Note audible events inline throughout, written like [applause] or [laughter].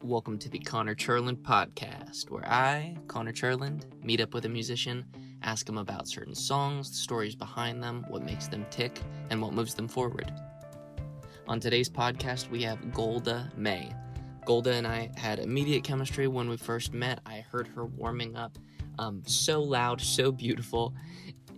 Welcome to the Connor Churland podcast, where I, Connor Churland, meet up with a musician, ask them about certain songs, the stories behind them, what makes them tick, and what moves them forward. On today's podcast, we have Golda May. Golda and I had immediate chemistry when we first met. I heard her warming up um, so loud, so beautiful.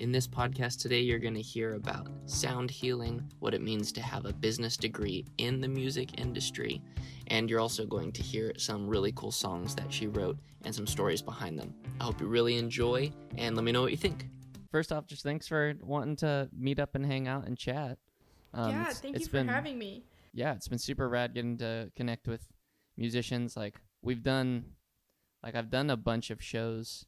In this podcast today, you're going to hear about sound healing, what it means to have a business degree in the music industry, and you're also going to hear some really cool songs that she wrote and some stories behind them. I hope you really enjoy, and let me know what you think. First off, just thanks for wanting to meet up and hang out and chat. Um, yeah, thank you for having me. Yeah, it's been super rad getting to connect with musicians. Like we've done, like I've done a bunch of shows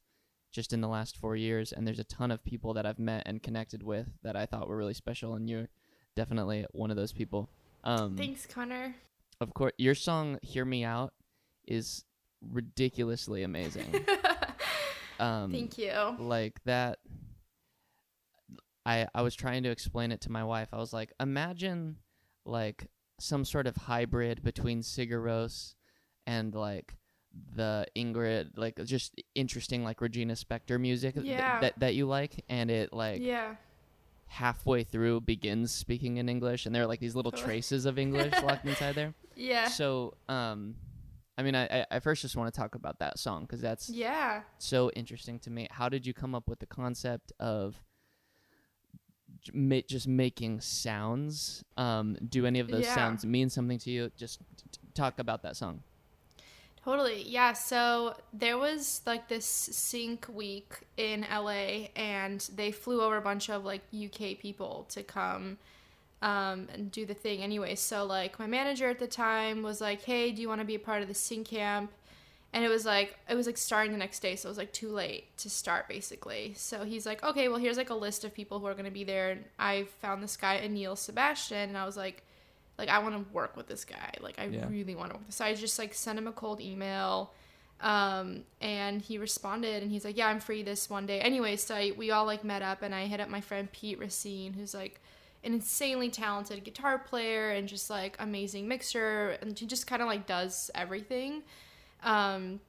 just in the last four years, and there's a ton of people that I've met and connected with that I thought were really special, and you're definitely one of those people. Um, Thanks, Connor. Of course, your song "Hear Me Out" is ridiculously amazing. [laughs] um, Thank you. Like that. I I was trying to explain it to my wife. I was like, imagine like some sort of hybrid between Sigur Rós and like the Ingrid, like just interesting like Regina Spektor music yeah. th- that that you like, and it like yeah halfway through begins speaking in English, and there are like these little traces of English [laughs] locked inside there. Yeah. So um, I mean, I I first just want to talk about that song because that's yeah so interesting to me. How did you come up with the concept of just making sounds? Um, do any of those yeah. sounds mean something to you? Just t- talk about that song. Totally. Yeah. So there was like this sync week in LA, and they flew over a bunch of like UK people to come um, and do the thing anyway. So, like, my manager at the time was like, hey, do you want to be a part of the sync camp? And it was like, it was like starting the next day. So it was like too late to start basically. So he's like, okay, well, here's like a list of people who are going to be there. And I found this guy, Anil Sebastian, and I was like, like I want to work with this guy. Like I yeah. really want to work with this. So I just like sent him a cold email. Um, and he responded and he's like, Yeah, I'm free this one day. Anyway, so I, we all like met up and I hit up my friend Pete Racine, who's like an insanely talented guitar player and just like amazing mixer and he just kind of like does everything. Um,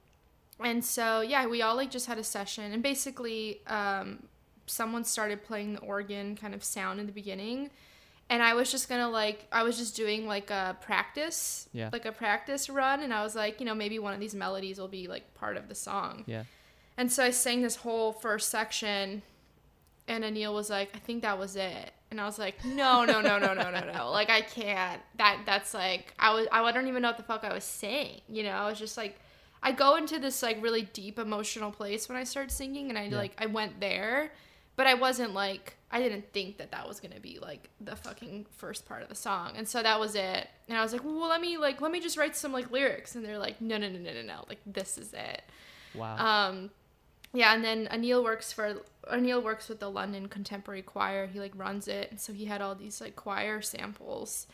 and so yeah, we all like just had a session and basically um, someone started playing the organ kind of sound in the beginning and I was just gonna like I was just doing like a practice, yeah. like a practice run, and I was like, you know, maybe one of these melodies will be like part of the song. Yeah. And so I sang this whole first section, and Anil was like, I think that was it, and I was like, no, no, no, no, no, no, no, [laughs] like I can't. That that's like I was I don't even know what the fuck I was saying. You know, I was just like. I go into this like really deep emotional place when I start singing, and I yeah. like I went there, but I wasn't like I didn't think that that was gonna be like the fucking first part of the song, and so that was it. And I was like, well, let me like let me just write some like lyrics, and they're like, no, no, no, no, no, no, like this is it. Wow. Um, yeah, and then Anil works for Anil works with the London Contemporary Choir. He like runs it, and so he had all these like choir samples,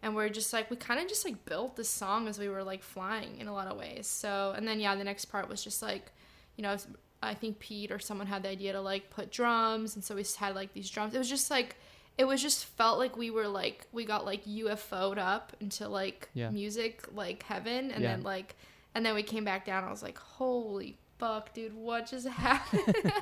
and we're just like we kind of just like built the song as we were like flying in a lot of ways. So and then yeah, the next part was just like, you know, I think Pete or someone had the idea to like put drums, and so we had like these drums. It was just like it was just felt like we were like we got like UFO'd up into like yeah. music like heaven, and yeah. then like and then we came back down. I was like, holy fuck, dude, what just [laughs] happened?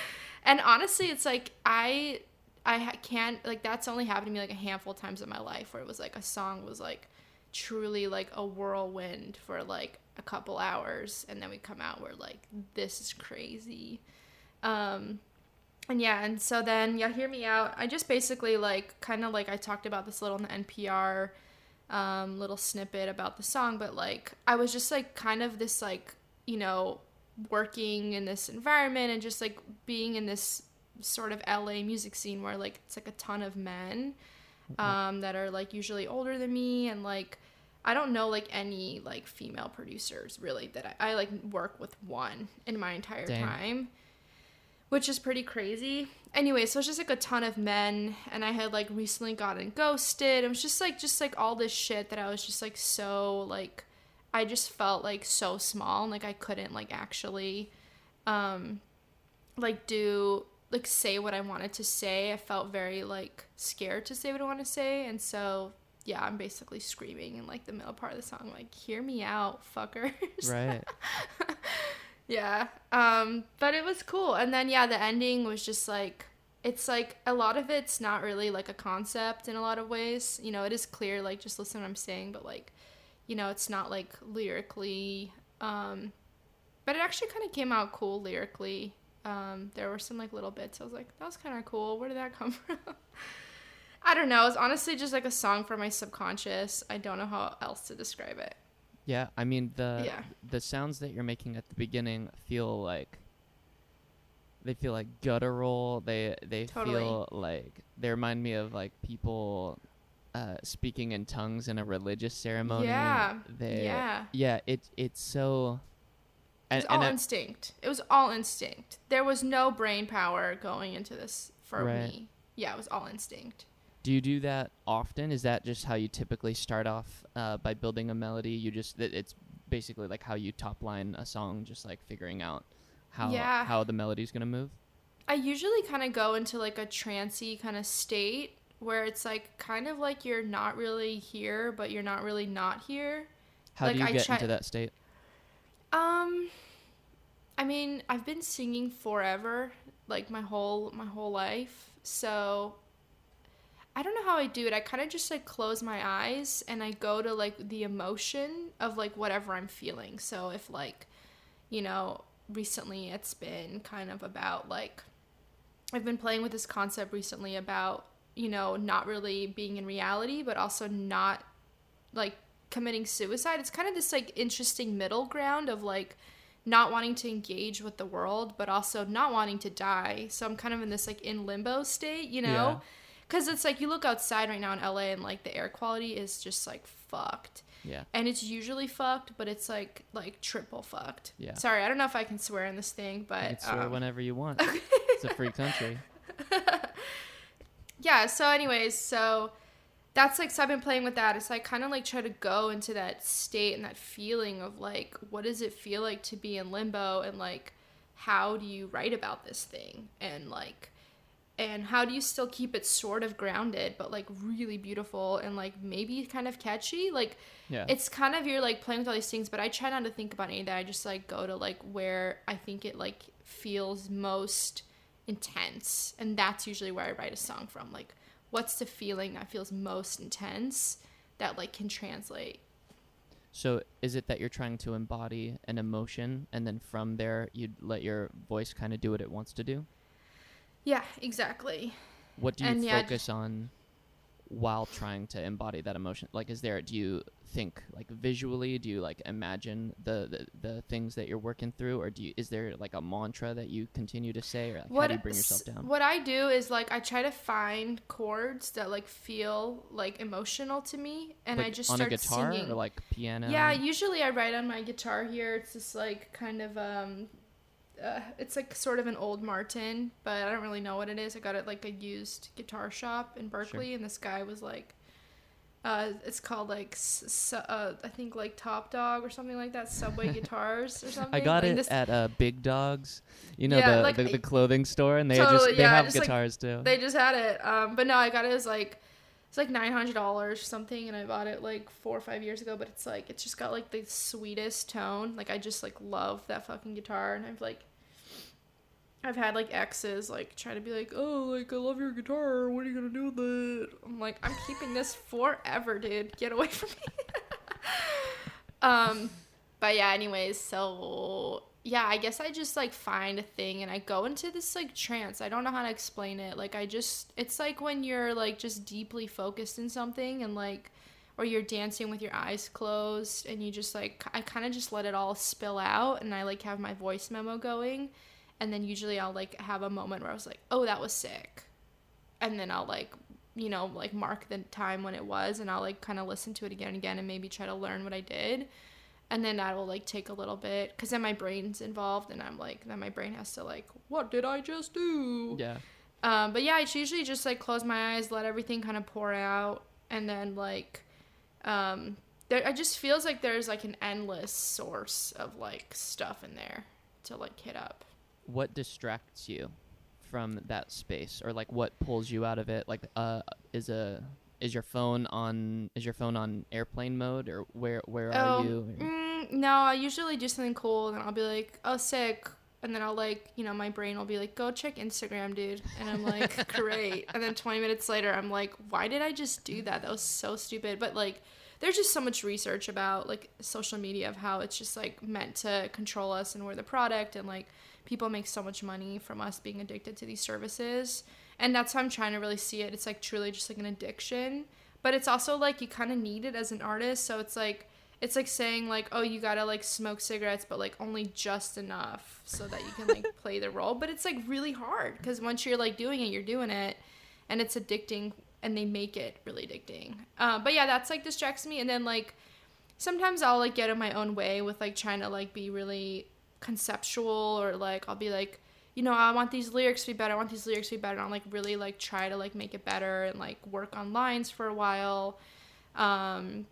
[laughs] and honestly, it's like I I can't like that's only happened to me like a handful of times in my life where it was like a song was like truly like a whirlwind for like a couple hours and then we come out we're like this is crazy. Um and yeah and so then yeah hear me out. I just basically like kind of like i talked about this little in the npr um, little snippet about the song but like i was just like kind of this like you know working in this environment and just like being in this sort of la music scene where like it's like a ton of men um, that are like usually older than me and like I don't know like any like female producers really that I, I like work with one in my entire Dang. time, which is pretty crazy. Anyway, so it's just like a ton of men, and I had like recently gotten ghosted. It was just like just like all this shit that I was just like so like I just felt like so small and like I couldn't like actually um like do like say what I wanted to say. I felt very like scared to say what I want to say, and so yeah, I'm basically screaming in like the middle part of the song, like, hear me out, fuckers. Right. [laughs] yeah. Um, but it was cool. And then yeah, the ending was just like it's like a lot of it's not really like a concept in a lot of ways. You know, it is clear, like just listen to what I'm saying, but like, you know, it's not like lyrically um but it actually kind of came out cool lyrically. Um, there were some like little bits. I was like, that was kind of cool. Where did that come [laughs] from? I don't know. It's honestly just like a song for my subconscious. I don't know how else to describe it. Yeah, I mean the Yeah. the sounds that you're making at the beginning feel like they feel like guttural. They they Totally. feel like they remind me of like people uh, speaking in tongues in a religious ceremony. Yeah, They, yeah. Yeah. It it's so. It was all and I- instinct. It was all instinct. There was no brain power going into this for Right. me. Yeah, it was all instinct. Do you do that often? Is that just how you typically start off uh, by building a melody? You just it's basically like how you top line a song, just like figuring out how Yeah. how the melody's gonna move. I usually kind of go into like a trancy kind of state where it's like kind of like you're not really here, but you're not really not here. How Like, do you I get try- into that state? Um, I mean, I've been singing forever, like my whole my whole life. So I don't know how I do it. I kind of just like close my eyes and I go to like the emotion of like whatever I'm feeling. So if like, you know, recently it's been kind of about like I've been playing with this concept recently about, you know, not really being in reality, but also not like committing suicide. It's kind of this like interesting middle ground of like not wanting to engage with the world, but also not wanting to die. So I'm kind of in this like in limbo state, you Yeah. Because it's like you look outside right now in LA and like the air quality is just like fucked. Yeah. And it's usually fucked, but it's like like triple fucked. Yeah. Sorry, I don't know if I can swear in this thing, You but can swear um, whenever you want. it's a free country. [laughs] yeah so anyways so that's like so i've been playing with that it's like kind of like try to go into that state and that feeling of like what does it feel like to be in limbo and like how do you write about this thing and like and how do you still keep it sort of grounded but like really beautiful and like maybe kind of catchy like Yeah. it's kind of you're like playing with all these things but i try not to think about any of that i just like go to like where i think it like feels most intense and that's usually where i write a song from like what's the feeling that feels most intense that like can translate so is it that you're trying to embody an emotion and then from there you'd let your voice kind of do what it wants to do? Yeah exactly What do you And yeah, focus on while trying to embody that emotion? Like is there do you think like visually, do you like imagine the the, the things that you're working through or do you is there like a mantra that you continue to say or like, how do you bring yourself down? What I do is like I try to find chords that like feel like emotional to me, and I just on start a guitar singing. or like piano? Yeah, usually I write on my guitar here. It's just like kind of um, uh, it's like sort of an old Martin, but I don't really know what it is. I got it like a used guitar shop in Berkeley, and this guy was like. Uh, it's called like uh, I think like Top Dog or something like that. Subway [laughs] guitars or something. I got Like, it this- at uh, Big Dogs, you know Yeah, the, like, the the clothing store, and they Totally, just they yeah, have just, like, guitars too. They just had it. Um, but no, I got it as like it's like nine hundred dollars or something, and I bought it like four or five years ago. But it's like it's just got like the sweetest tone. Like I just like love that fucking guitar, and I've like I've had like exes like try to be like, oh, like I love your guitar. What are you gonna do with it? I'm like, I'm keeping this forever, dude. Get away from me. [laughs] um, but yeah. Anyways, so yeah, I guess I just like find a thing and I go into this like trance. I don't know how to explain it. Like I just it's like when you're like just deeply focused in something and like or you're dancing with your eyes closed and you just like I kind of just let it all spill out and I like have my voice memo going and then usually I'll like have a moment where I was like, "Oh, that was sick." And then I'll like you know, like mark the time when it was and I'll like kind of listen to it again and again and maybe try to learn what I did and then that will like take a little bit because then my brain's involved and i'm like then my brain has to like what did i just do? Yeah, um but yeah it's usually just like close my eyes let everything kind of pour out and then like um there it just feels like there's like an endless source of like stuff in there to like hit up. What distracts you from that space, or like what pulls you out of it? Like, uh, is a is your phone on is your phone on airplane mode? Or where where oh, are you? Mm, no, I usually do something cool and I'll be like, oh sick, and then I'll like, you know, my brain will be like, go check Instagram, dude, and I'm like, [laughs] great, and then 20 minutes later, I'm like, why did I just do that? That was so stupid, but like. There's just so much research about like social media of how it's just like meant to control us and we're the product and like people make so much money from us being addicted to these services and that's how i'm trying to really see it it's like truly just like an addiction but it's also like you kind of need it as an artist so it's like it's like saying like oh you gotta like smoke cigarettes but like only just enough so that you can like [laughs] play the role but it's like really hard because once you're like doing it you're doing it and it's addicting and they make it really addicting uh, but yeah that's like distracts me and then like sometimes i'll like get in my own way with like trying to like be really conceptual or like i'll be like you know, I want these lyrics to be better. I want these lyrics to be better. And I'll like really like try to like make it better and like work on lines for a while. Um,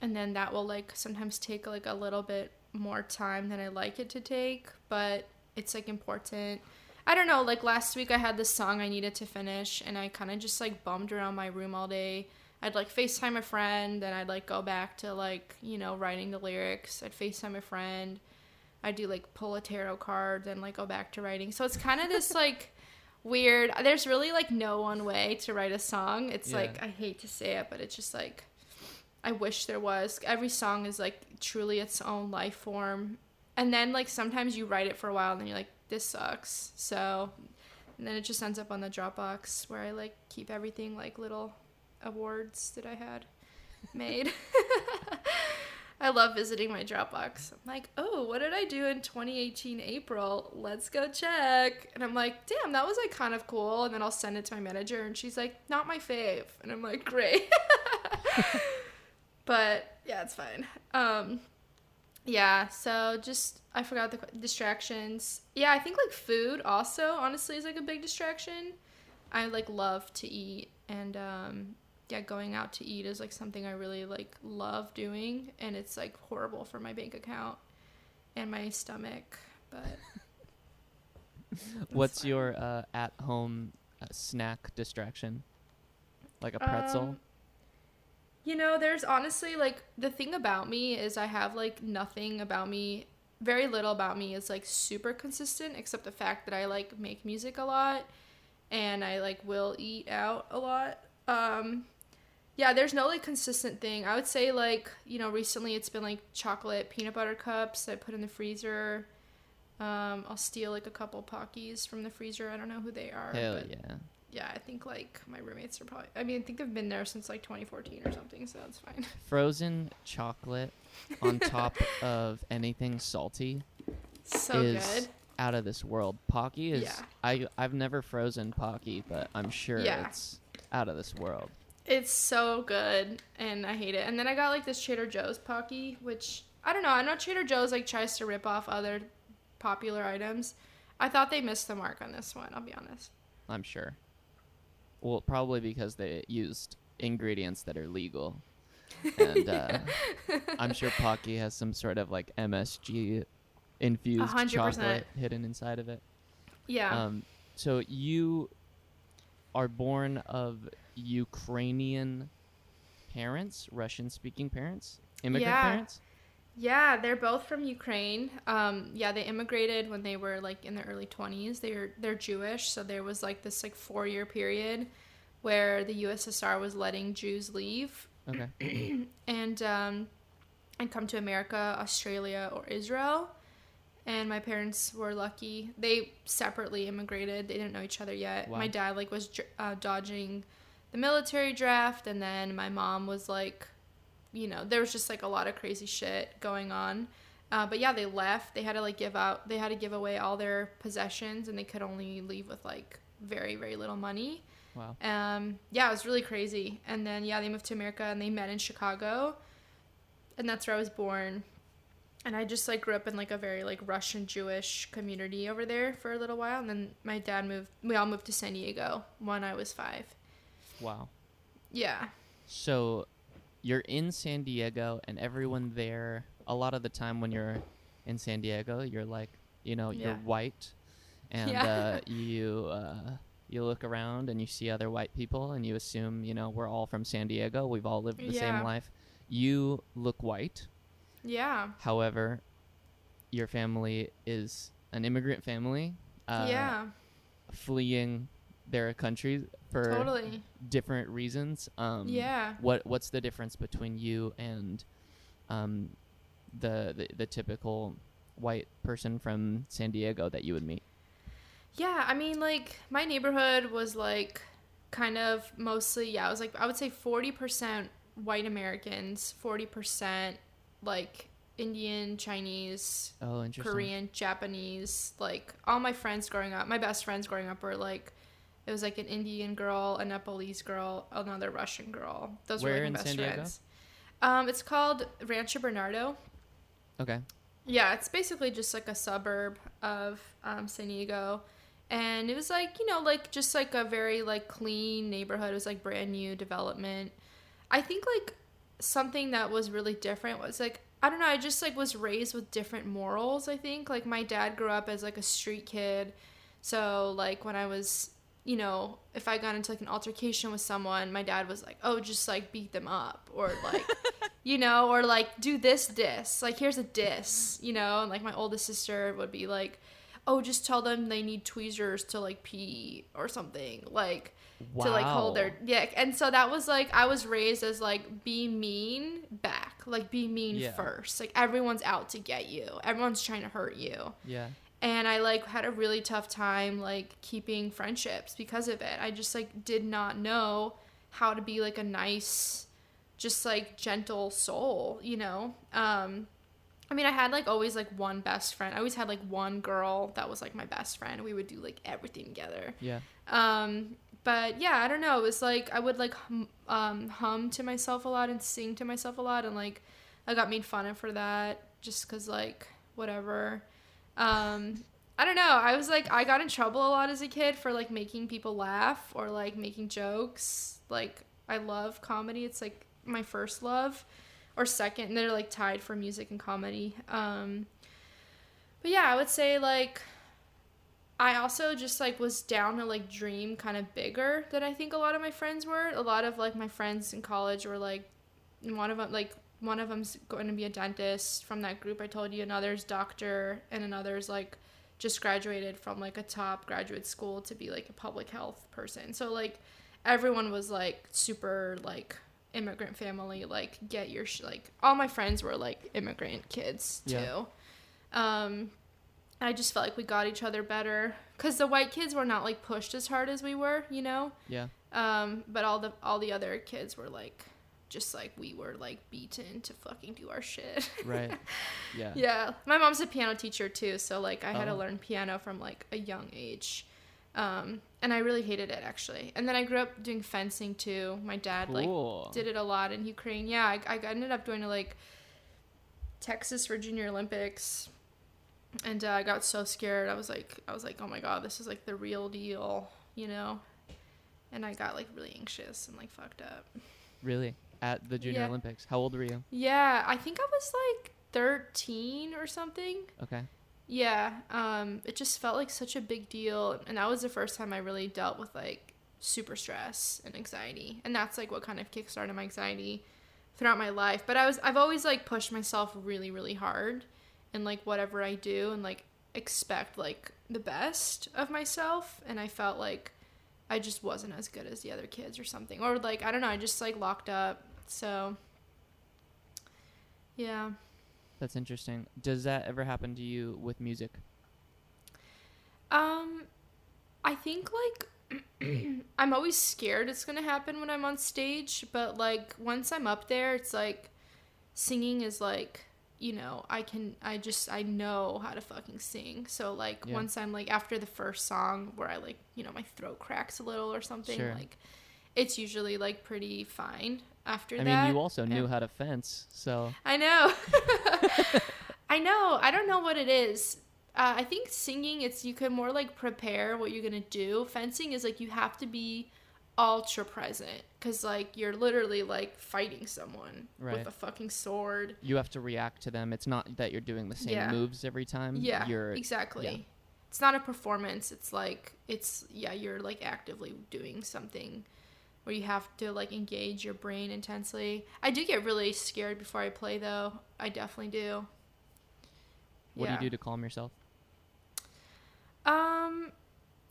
and then that will like sometimes take like a little bit more time than I like it to take, but it's like important. I don't know, like last week I had this song I needed to finish and I kind of just like bummed around my room all day. I'd like FaceTime a friend, then I'd like go back to like, you know, writing the lyrics. I'd FaceTime a friend I'd do like pull a tarot card and like go back to writing. So it's kind of this [laughs] like weird. There's really like no one way to write a song. It's yeah. like I hate to say it, but it's just like I wish there was. Every song is like truly its own life form. And then like sometimes you write it for a while and then you're like this sucks. So and then it just ends up on the Dropbox where I like keep everything like little awards that I had made. [laughs] I love visiting my Dropbox. I'm like, oh, what did I do in 2018 April? Let's go check. And I'm like, damn, that was like kind of cool. And then I'll send it to my manager, and she's like, not my fave. And I'm like, great. [laughs] but yeah, it's fine. Um, yeah, so just I forgot the distractions. Yeah, I think like food also honestly is like a big distraction. I like love to eat and um yeah, going out to eat is like something I really like love doing, and it's like horrible for my bank account and my stomach. But [laughs] what's fine. your uh, at-home uh, snack distraction? Like a pretzel? Um, you know, there's honestly like the thing about me is I have like nothing about me, very little about me is like super consistent, except the fact that I like make music a lot and I like will eat out a lot. Um, yeah, there's no like consistent thing. I would say like, you know, recently it's been like chocolate peanut butter cups I put in the freezer. Um, I'll steal like a couple Pockies from the freezer. I don't know who they are. Hell yeah. Yeah, I think like my roommates are probably. I mean, I think they've been there since like 2014 or something, so that's fine. [laughs] Frozen chocolate on top [laughs] of anything salty. So is good. Out of this world. Pocky is. Yeah. I I've never frozen Pocky, but I'm sure yeah. it's out of this world. It's so good, and I hate it. And then I got like this Trader Joe's Pocky, which I don't know. I know Trader Joe's like tries to rip off other popular items. I thought they missed the mark on this one. I'll be honest. I'm sure. Well, probably because they used ingredients that are legal, [laughs] and uh, I'm sure Pocky has some sort of like MSG infused 100%. chocolate hidden inside of it. Yeah. Um. So you are born of Ukrainian parents, Russian speaking parents, immigrant yeah. parents? Yeah, they're both from Ukraine. Um, yeah, they immigrated when they were like in their early 20s. They're they're Jewish, so there was like this like 4-year period where the USSR was letting Jews leave. Okay. [clears throat] and um and come to America, Australia, or Israel. And my parents were lucky. They separately immigrated. They didn't know each other yet. Wow. My dad like was uh, dodging the military draft and then my mom was like you know there was just like a lot of crazy shit going on. Uh, but yeah they left. They had to like give out they had to give away all their possessions and they could only leave with like very very little money. Wow. Um yeah it was really crazy. And then yeah they moved to america and they met in chicago. And that's where i was born. And i just like grew up in like a very like russian jewish community over there for a little while. And then my dad moved we all moved to san diego when i was five. Wow. Yeah. So you're in San Diego and everyone there a lot of the time when you're in San Diego, you're like, you know, yeah. you're white and yeah. uh, [laughs] you uh, you look around and you see other white people and you assume, you know, we're all from San Diego. We've all lived the Yeah. same life. You look white. Yeah. However, your family is an immigrant family. Uh, yeah. Fleeing their country for Totally. different reasons. Um, Yeah. What What's the difference between you and um, the, the the typical white person from San Diego that you would meet? Yeah, I mean, like my neighborhood was like kind of mostly, yeah, it was like I would say forty percent white Americans, forty percent like Indian, Chinese, Oh. Korean, Japanese. Like all my friends growing up, my best friends growing up were like, it was like an Indian girl, a Nepalese girl, another Russian girl. Those Where were like in best San Diego? friends. Um, it's called Rancho Bernardo. Okay. Yeah, it's basically just like a suburb of um, San Diego. And it was like, you know, like just like a very like clean neighborhood. It was like brand new development. I think like something that was really different was like I don't know, I just like was raised with different morals, I think. Like my dad grew up as like a street kid. So like when I was, you know, if I got into like an altercation with someone, my dad was like, "Oh, just like beat them up." Or like [laughs] you know, or like do this diss. Like here's a diss, you know, and like my oldest sister would be like, "Oh, just tell them they need tweezers to like pee or something." Like to like hold their Wow. yeah. And so that was like I was raised as like be mean back, like be mean Yeah. first. Like everyone's out to get you. Everyone's trying to hurt you Yeah. And I like had a really tough time like keeping friendships because of it. I just like did not know how to be like a nice just like gentle soul, you know. Um I mean, I had like always like one best friend. I always had like one girl that was like my best friend. We would do like everything together. Yeah. Um, but yeah, I don't know. It was like I would like hum, um, hum to myself a lot and sing to myself a lot, and like I got made fun of for that just because like whatever. Um, I don't know. I was like I got in trouble a lot as a kid for like making people laugh or like making jokes. Like I love comedy. It's like my first love or second, and they're like tied for music and comedy. Um, but yeah, I would say like I also just like was down to like dream kind of bigger than I think a lot of my friends were. A lot of like my friends in college were like one of them like one of them's going to be a dentist from that group I told you, another's doctor, and another's like just graduated from like a top graduate school to be like a public health person. So like everyone was like super like immigrant family like get your sh- like all my friends were like immigrant kids too. Yeah. Um I just felt like we got each other better cuz the white kids were not like pushed as hard as we were, you know? Yeah. Um but all the all the other kids were like just like we were like beaten to fucking do our shit. Right. [laughs] Yeah. Yeah, my mom's a piano teacher too, so like I had to Oh. learn piano from like a young age, um, and I really hated it actually. And then I grew up doing fencing too. My dad like did it a lot in Ukraine. Yeah, I, I ended up going to like Texas for Junior Olympics, and uh, I got so scared. I was like, I was like, oh my god, this is like the real deal, you know. And I got like really anxious and like fucked up. Really? At the Junior Yeah. Olympics. How old were you? Yeah, I think I was like 13 or something. Okay. Yeah, um, it just felt like such a big deal, and that was the first time I really dealt with like super stress and anxiety, and that's like what kind of kickstarted my anxiety throughout my life. But I was I've always like pushed myself really really hard, in like whatever I do, and like expect like the best of myself, and I felt like I just wasn't as good as the other kids or something, or like I don't know, I just like locked up. So yeah. That's interesting. Does that ever happen to you with music? Um, I think like [clears throat] I'm always scared it's gonna happen when I'm on stage, but like once I'm up there, it's like singing is like you know I can I just I know how to fucking sing. So like Yeah. once I'm like after the first song where I like you know my throat cracks a little or something Sure. like it's usually like pretty fine after I that. I mean, you also knew how to fence, so I know. [laughs] I know. I don't know what it is. Uh, I think singing, it's you can more like prepare what you're gonna do. Fencing is like you have to be ultra present because like you're literally like fighting someone Right. with a fucking sword. you have to react to them. It's not that you're doing the same Yeah. moves every time. Yeah, You're exactly. yeah. it's not a performance. It's like it's yeah, you're like actively doing something where you have to like engage your brain intensely. I do get really scared before I play though. I definitely do. What yeah. do you do to calm yourself? Um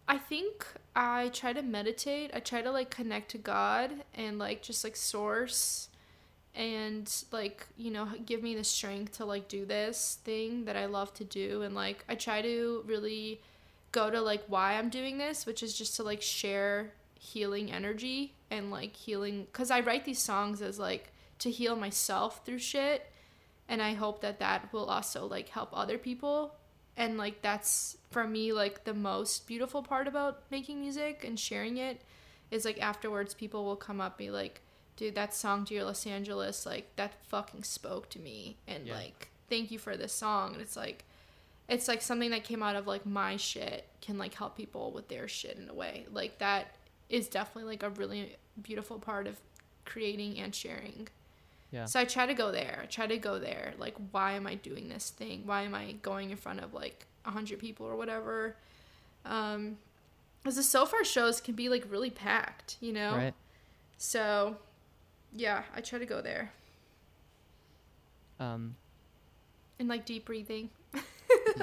I think I try to meditate. I try to like connect to God and like just like source and like, you know, give me the strength to like do this thing that I love to do. And like I try to really go to like why I'm doing this, which is just to like share healing energy and like healing cuz I write these songs as like to heal myself through shit. And I hope that that will also like help other people and like that's for me like the most beautiful part about making music and sharing it is like afterwards people will come up and be like dude that song dear los angeles like that fucking spoke to me. And yeah. like thank you for this song. And it's like it's like something that came out of like my shit can like help people with their shit in a way. Like that is definitely like a really beautiful part of creating and sharing yeah. So I try to go there. I try to go there. Like, why am I doing this thing? Why am I going in front of like a hundred people or whatever? Um, because the Sofar shows can be like really packed, you know. Right. So, yeah, I try to go there. Um. And like deep breathing. [laughs]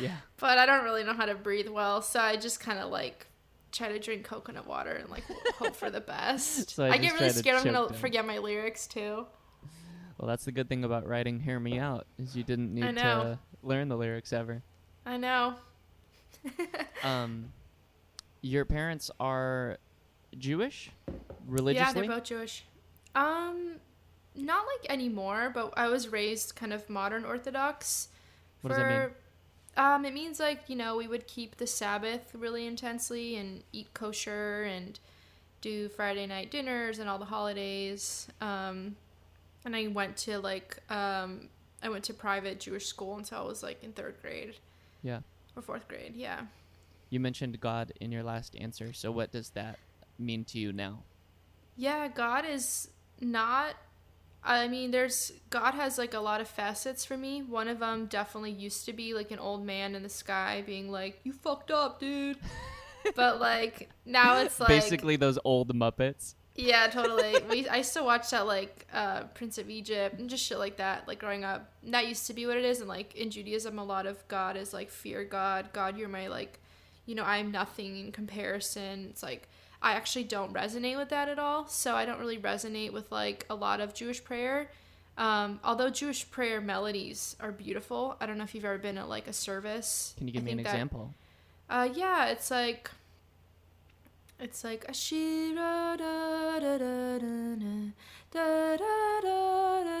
yeah. [laughs] But I don't really know how to breathe well, so I just kind of like try to drink coconut water and like hope for the [laughs] best. So I, I get really scared I'm gonna down. forget my lyrics too. Well, that's the good thing about writing "Hear Me Out" is you didn't need to learn the lyrics ever. I know. [laughs] um, your parents are Jewish, religiously. Yeah, they're both Jewish. Um, not like anymore, but I was raised kind of modern Orthodox. What for, does that mean? Um, it means like you know we would keep the Sabbath really intensely and eat kosher and do Friday night dinners and all the holidays. Um, and I went to like um, I went to private Jewish school until I was like in third grade. Yeah. Or fourth grade, yeah. You mentioned God in your last answer, so what does that mean to you now? Yeah, God is not. I mean, there's God has like a lot of facets for me. One of them definitely used to be like an old man in the sky being like, "You fucked up, dude." [laughs] but like now it's like basically those old Muppets. Yeah, totally. [laughs] we I used to watch that like uh, Prince of Egypt and just shit like that. Like growing up, and that used to be what it is. And like in Judaism, a lot of God is like fear God. God, you're my like, you know, I'm nothing in comparison. It's like I actually don't resonate with that at all. So I don't really resonate with like a lot of Jewish prayer. Um, although Jewish prayer melodies are beautiful. I don't know if you've ever been at like a service. Can you give I me an that, example? Uh, yeah, it's like it's like Ashira da da da da da da da da da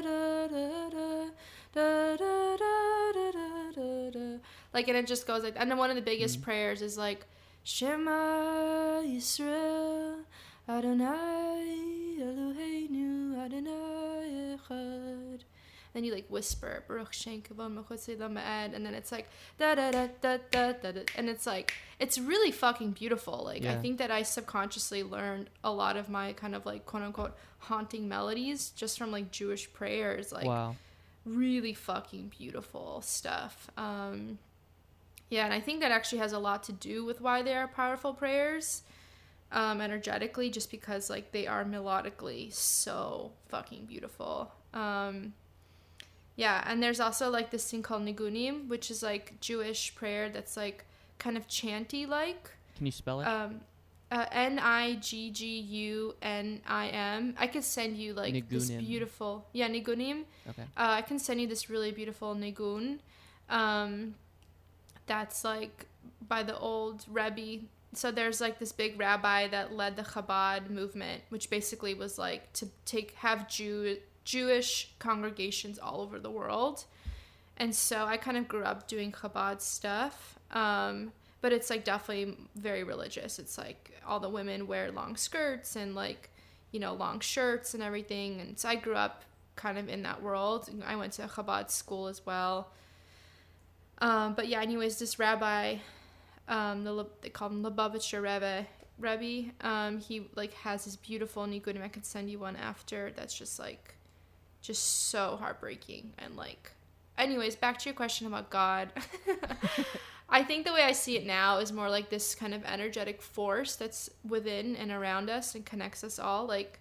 da da like and it just goes like and then one of the biggest mm-hmm. prayers is like Shema Yisrael Adonai Eloheinu Adonai Echad then you like whisper Baruch Shem and then it's like da da da da da da and it's like it's really fucking beautiful. Like yeah. I think that I subconsciously learned a lot of my kind of like quote unquote haunting melodies just from like Jewish prayers. Like wow. really fucking beautiful stuff. Um yeah, and I think that actually has a lot to do with why they are powerful prayers um, energetically, just because like they are melodically so fucking beautiful. Um, yeah, and there's also like this thing called nigunim, which is like Jewish prayer that's like kind of chanty like. Can you spell it? Um, uh, N I G G U N I M. I could send you like nigunim. this beautiful yeah nigunim. Okay. Uh, I can send you this really beautiful nigun. Um, that's like by the old Rebbe. So there's like this big rabbi that led the Chabad movement, which basically was like to take have Jew Jewish congregations all over the world. And so I kind of grew up doing Chabad stuff. Um, but it's like definitely very religious. It's like all the women wear long skirts and like, you know, long shirts and everything. And so I grew up kind of in that world. I went to Chabad school as well. Um, but yeah, anyways, this rabbi, um, the, they call him Lubavitcher Rebbe, Rebbe, um, he like has this beautiful nigunim. I could send you one after. That's just like just so heartbreaking and like anyways back to your question about god [laughs] I think the way I see it now is more like this kind of energetic force that's within and around us and connects us all. Like,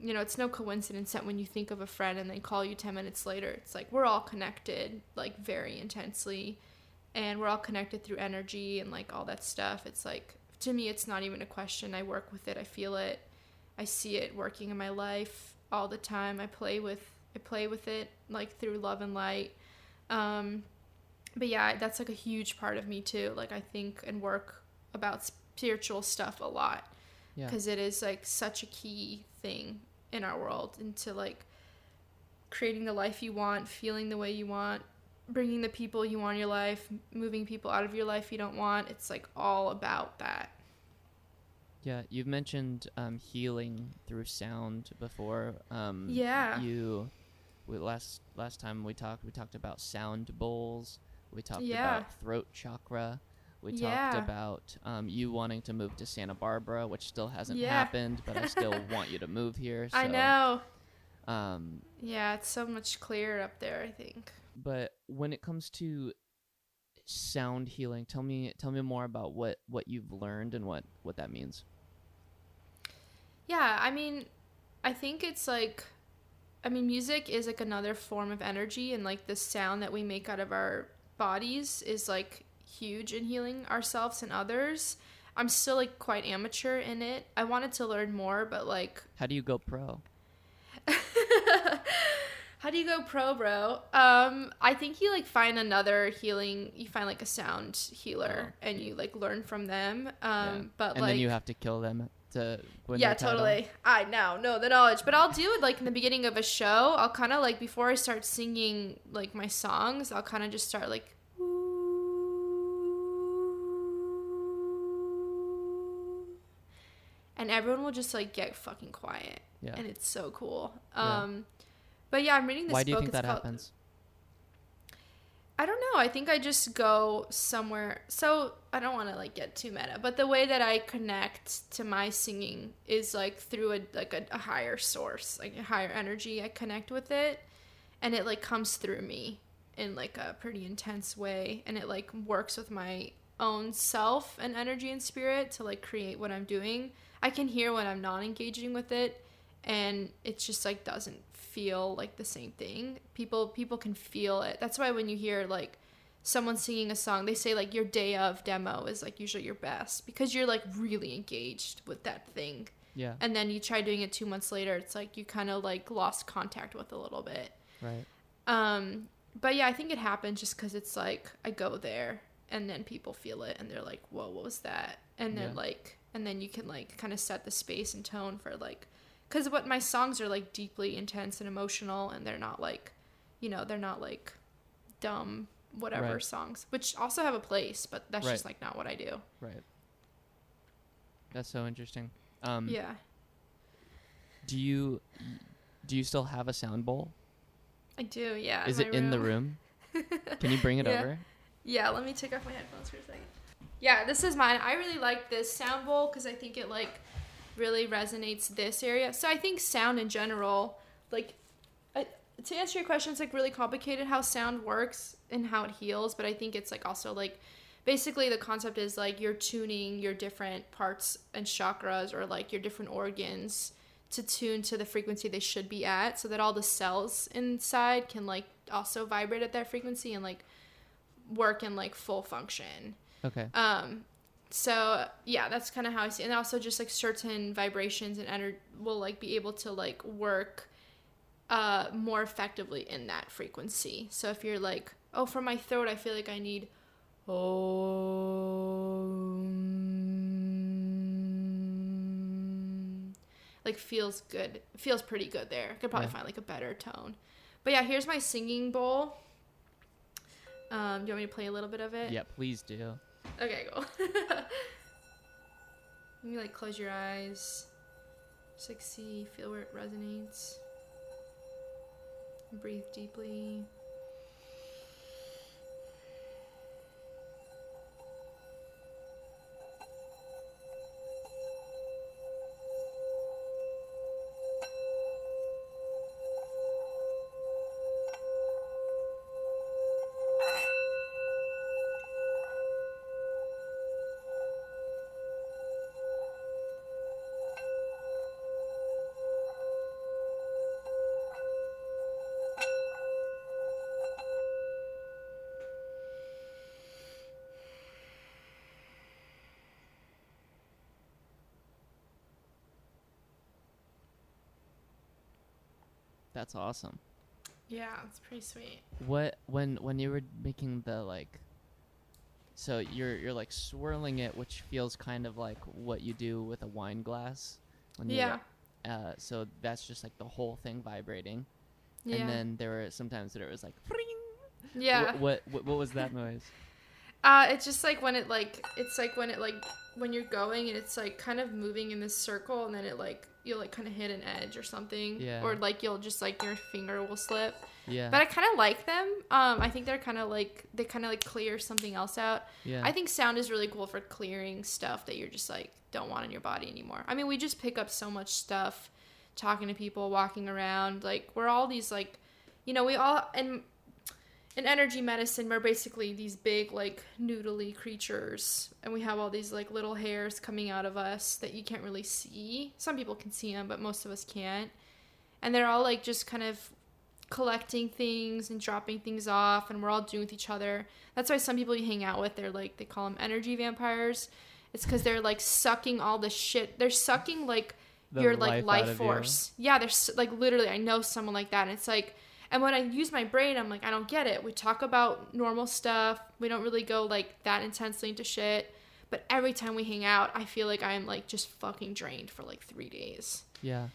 you know, it's no coincidence that when you think of a friend and they call you 10 minutes later, it's like we're all connected, like, very intensely. And we're all connected through energy and, like, all that stuff. It's like, to me, it's not even a question. I work with it, I feel it, I see it working in my life all the time. I play with. I play with it like through love and light. Um, but yeah, that's like a huge part of me too. Like I think and work about spiritual stuff a lot Yeah. because it is like such a key thing in our world into like creating the life you want, feeling the way you want, bringing the people you want in your life, moving people out of your life you don't want. It's like all about that. Yeah, you've mentioned um, healing through sound before. Um, Yeah. You, we, last last time we talked, we talked about sound bowls. We talked Yeah. about throat chakra. We Yeah. talked about um, you wanting to move to Santa Barbara, which still hasn't Yeah. happened, but I still [laughs] want you to move here. So, I know. Um, Yeah, it's so much clearer up there, I think. but when it comes to sound healing, tell me tell me more about what what you've learned and what what that means. Yeah, I mean, I think it's like, I mean, music is like another form of energy, and like the sound that we make out of our bodies is like huge in healing ourselves and others. I'm still like quite amateur in it. I wanted to learn more, but like, How do you go pro? [laughs] how do you go pro, bro? Um, I think you like find another healing. You find like a sound healer, and you like learn from them. Um, Yeah. but and like, then you have to kill them to win yeah totally i know know the knowledge but i'll do it like in the beginning of a show i'll kind of like before i start singing like my songs i'll kind of just start like and everyone will just like get fucking quiet Yeah. and it's so cool Yeah. But yeah i'm reading this Why do you book think it's that called- happens? I don't know. I think I just go somewhere. So I don't want to like get too meta, but the way that I connect to my singing is like through a like a, a higher source, like a higher energy. I connect with it, and it like comes through me in like a pretty intense way, and it like works with my own self and energy and spirit to like create what I'm doing. I can hear when I'm not engaging with it, and it just like doesn't feel like the same thing. People people can feel it. That's why when you hear like someone singing a song, they say like your day of demo is like usually your best because you're like really engaged with that thing. Yeah. And then you try doing it 2 months later, it's like you kind of like lost contact with a little bit. Right. Um but yeah, I think it happens just cuz it's like I go there and then people feel it and they're like, "Whoa, what was that?" And then Yeah. like and then you can like kind of set the space and tone for like because what my songs are like deeply intense and emotional and they're not like you know they're not like dumb whatever Right. songs which also have a place but that's Right. just like not what i do Right. That's so interesting. Um, yeah Do you do you still have a sound bowl? i do yeah Is my it in the room? [laughs] Can you bring it Yeah. over? yeah let me take off my headphones for a second yeah this is mine i really like this sound bowl because i think it like really resonates this area so i think sound in general like I, to answer your question it's like really complicated how sound works and how it heals but i think it's like also like basically the concept is like you're tuning your different parts and chakras or like your different organs to tune to the frequency they should be at so that all the cells inside can like also vibrate at that frequency and like work in like full function Okay. um so yeah that's kind of how i see it. and also just like certain vibrations and energy will like be able to like work uh more effectively in that frequency so if you're like oh for my throat i feel like i need oh like feels good feels pretty good there could probably Yeah. find like a better tone but yeah here's my singing bowl um do you want me to play a little bit of it yeah, please do. Okay, cool. [laughs] you like close your eyes. Just like see, feel where it resonates. Breathe deeply. That's awesome. Yeah, it's pretty sweet. What when when you were making the like so you're you're like swirling it which feels kind of like what you do with a wine glass when you're, Yeah. uh so that's just like the whole thing vibrating Yeah. and then there were sometimes that it was like [laughs] yeah. Wh- what, what what was that noise Uh, it's just like when it like it's like when it like when you're going and it's like kind of moving in this circle and then it like you'll like kind of hit an edge or something. Yeah. Or like you'll just like your finger will slip. yeah But I kind of like them. Um, I think they're kind of like they kind of like clear something else out. yeah I think sound is really cool for clearing stuff that you're just like don't want in your body anymore. I mean, we just pick up so much stuff talking to people, walking around. Like we're all these like, you know, we all and in energy medicine we're basically these big like noodly creatures and we have all these like little hairs coming out of us that you can't really see. Some people can see them, but most of us can't. And they're all like just kind of collecting things and dropping things off and we're all doing with each other. That's why some people you hang out with, they're like they call them energy vampires. It's cuz they're like sucking all the shit. They're sucking like your like life of you. force. Yeah, there's like literally I know someone like that and it's like and when I use my brain, I'm like I don't get it. We talk about normal stuff. We don't really go like that intensely into shit. But every time we hang out, I feel like I'm like just fucking drained for like 3 days. yeah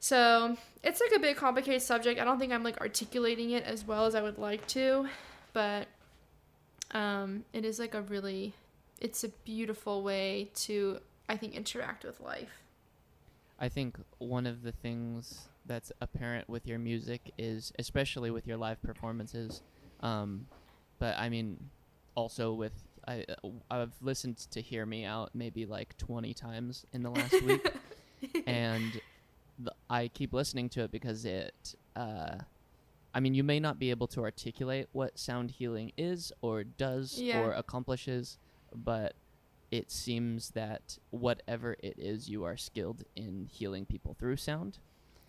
So it's like a big complicated subject. I don't think I'm like articulating it as well as I would like to, but um, it is like a really, it's a beautiful way to I think interact with life. I think one of the things that's apparent with your music is, especially with your live performances, um, but I mean, also with I uh, I've listened to "Hear Me Out" maybe like twenty times in the last week, [laughs] and the, I keep listening to it because it. Uh, I mean, you may not be able to articulate what sound healing is or does Yeah. or accomplishes, but it seems that whatever it is, you are skilled in healing people through sound.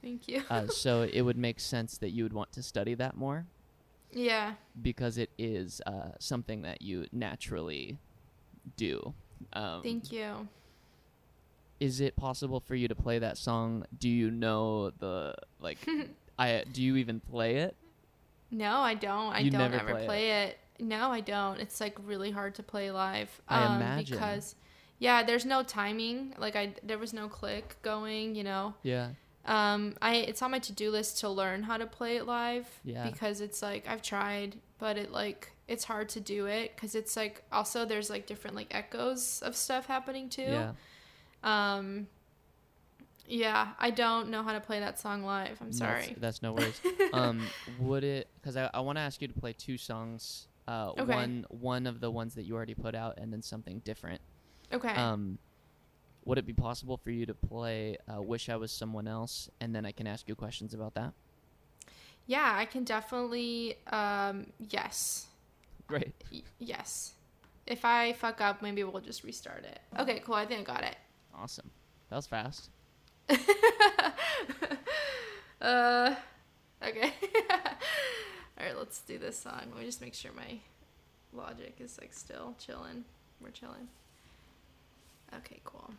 Thank you. Uh, [laughs] so it would make sense that you would want to study that more yeah. because it is uh, something that you naturally do. Um, Thank you. is it possible for you to play that song? Do you know the like? [laughs] I do you even play it? No, I don't. I You don't ever play it. play it. No, I don't. It's like really hard to play live. I um, imagine. because yeah, there's no timing. Like I there was no click going, you know. Yeah. Um, I it's on my to do list to learn how to play it live. Yeah. Because it's like I've tried, but it like it's hard to do it because it's like also there's like different like echoes of stuff happening too. Yeah. Um. Yeah, I don't know how to play that song live. I'm That's- sorry. That's, no worries. [laughs] um, would it? Because I, I want to ask you to play two songs. Uh, Okay. one one of the ones that you already put out, and then something different. Okay. Um, would it be possible for you to play uh, "Wish I Was Someone Else," and then I can ask you questions about that? yeah, I can definitely. Um. Yes. Great. Y- yes. If I fuck up, maybe we'll just restart it. Okay. Cool. I think I got it. Awesome. That was fast. [laughs] uh, okay. [laughs] All right, let's do this song. Let me just make sure my logic is like still chilling. We're chilling. Okay, cool.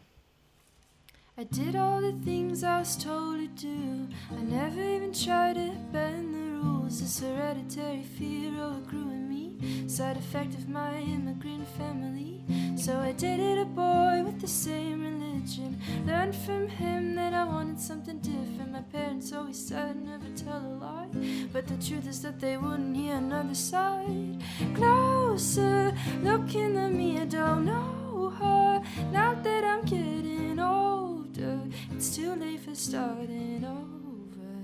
I did all the things I was told to do. I never even tried to bend the rules. This hereditary fear overgrew in me. Side effect of my immigrant family. So I dated a boy with the same religion. Learned from him that I wanted something different. My parents always said never tell a lie. But the truth is that they wouldn't hear another side. Closer, looking at me, I don't know her. Now that I'm older, it's too late for starting over.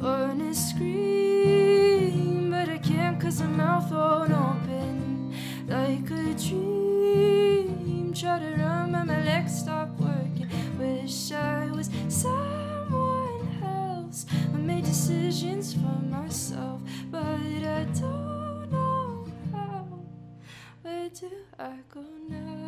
Wanna scream, but I can't cause my mouth won't open. Like a dream, try to run, but my legs stop working. Wish I was someone else. I made decisions for myself, but I don't know how. Where do I go now?